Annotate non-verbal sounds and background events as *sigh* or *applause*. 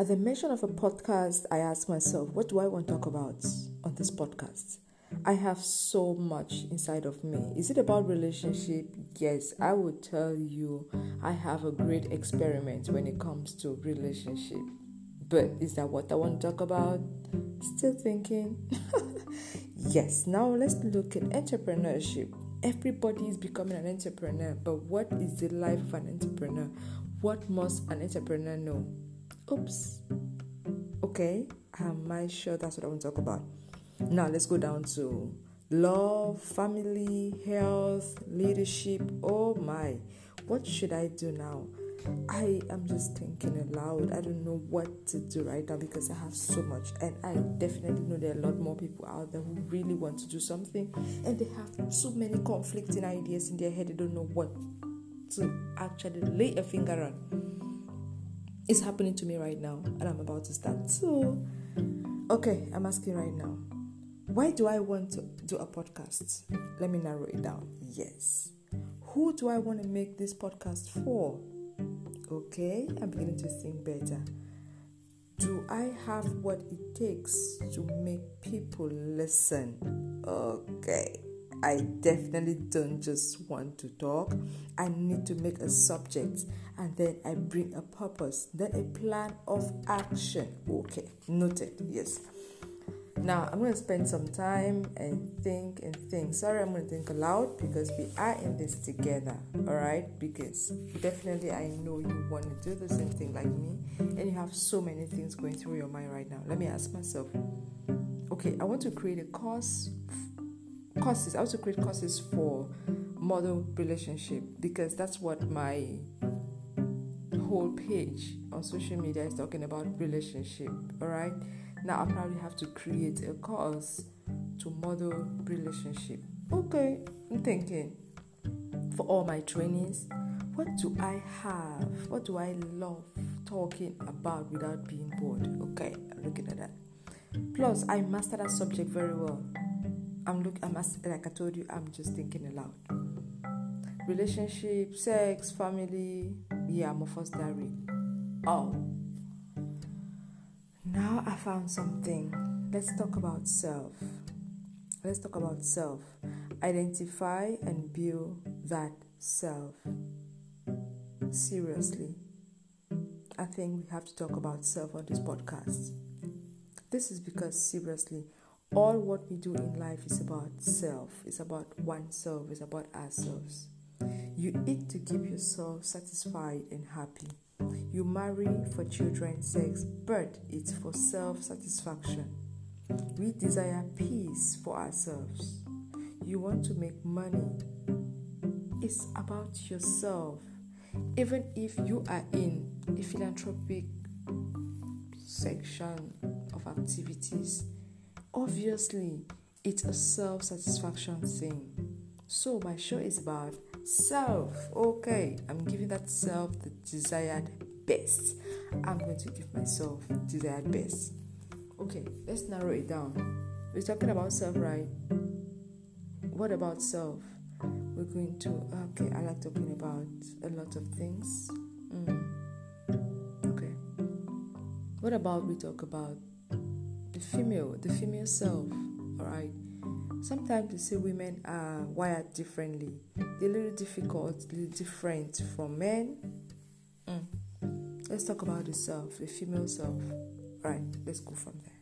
At the mention of a podcast, I ask myself, what do I want to talk about on this podcast? I have so much inside of me. Is it about relationship? Yes, I would tell you I have a great experiment when it comes to relationship. But is that what I want to talk about? Still thinking? *laughs* yes, now let's look at entrepreneurship. Everybody is becoming an entrepreneur, but what is the life of an entrepreneur? What must an entrepreneur know? Oops. Okay, am I sure that's what I want to talk about? Now let's go down to love, family, health, leadership. Oh my, what should I do now? I am just thinking aloud. I don't know what to do right now because I have so much, and I definitely know there are a lot more people out there who really want to do something, and they have so many conflicting ideas in their head. They don't know what to actually lay a finger on. It's happening to me right now, and I'm about to start. So, okay, I'm asking right now why do I want to do a podcast? Let me narrow it down. Yes. Who do I want to make this podcast for? Okay, I'm beginning to think better. Do I have what it takes to make people listen? Okay. I definitely don't just want to talk. I need to make a subject and then I bring a purpose, then a plan of action. Okay, noted. Yes. Now I'm going to spend some time and think and think. Sorry, I'm going to think aloud because we are in this together. All right, because definitely I know you want to do the same thing like me, and you have so many things going through your mind right now. Let me ask myself. Okay, I want to create a course courses. I also create courses for model relationship because that's what my whole page on social media is talking about relationship. All right. Now I probably have to create a course to model relationship. Okay, I'm thinking for all my trainees, what do I have? What do I love talking about without being bored? Okay, looking at that. Plus, I master that subject very well. I'm look I'm like I told you, I'm just thinking aloud. Relationship, sex, family, yeah, a first diary. Oh. Now I found something. Let's talk about self. Let's talk about self. Identify and build that self. Seriously. I think we have to talk about self on this podcast. This is because, seriously, all what we do in life is about self, it's about oneself, it's about ourselves. You eat to keep yourself satisfied and happy. You marry for children, sex, but it's for self satisfaction. We desire peace for ourselves. You want to make money. It's about yourself. Even if you are in a philanthropic section of activities, Obviously, it's a self satisfaction thing. So, my show is about self. Okay, I'm giving that self the desired best. I'm going to give myself desired best. Okay, let's narrow it down. We're talking about self, right? What about self? We're going to, okay, I like talking about a lot of things. Mm. Okay. What about we talk about the female, the female self, alright. Sometimes you see women are wired differently. They're a little difficult, a little different from men. Mm. Let's talk about the self, the female self. Right, let's go from there.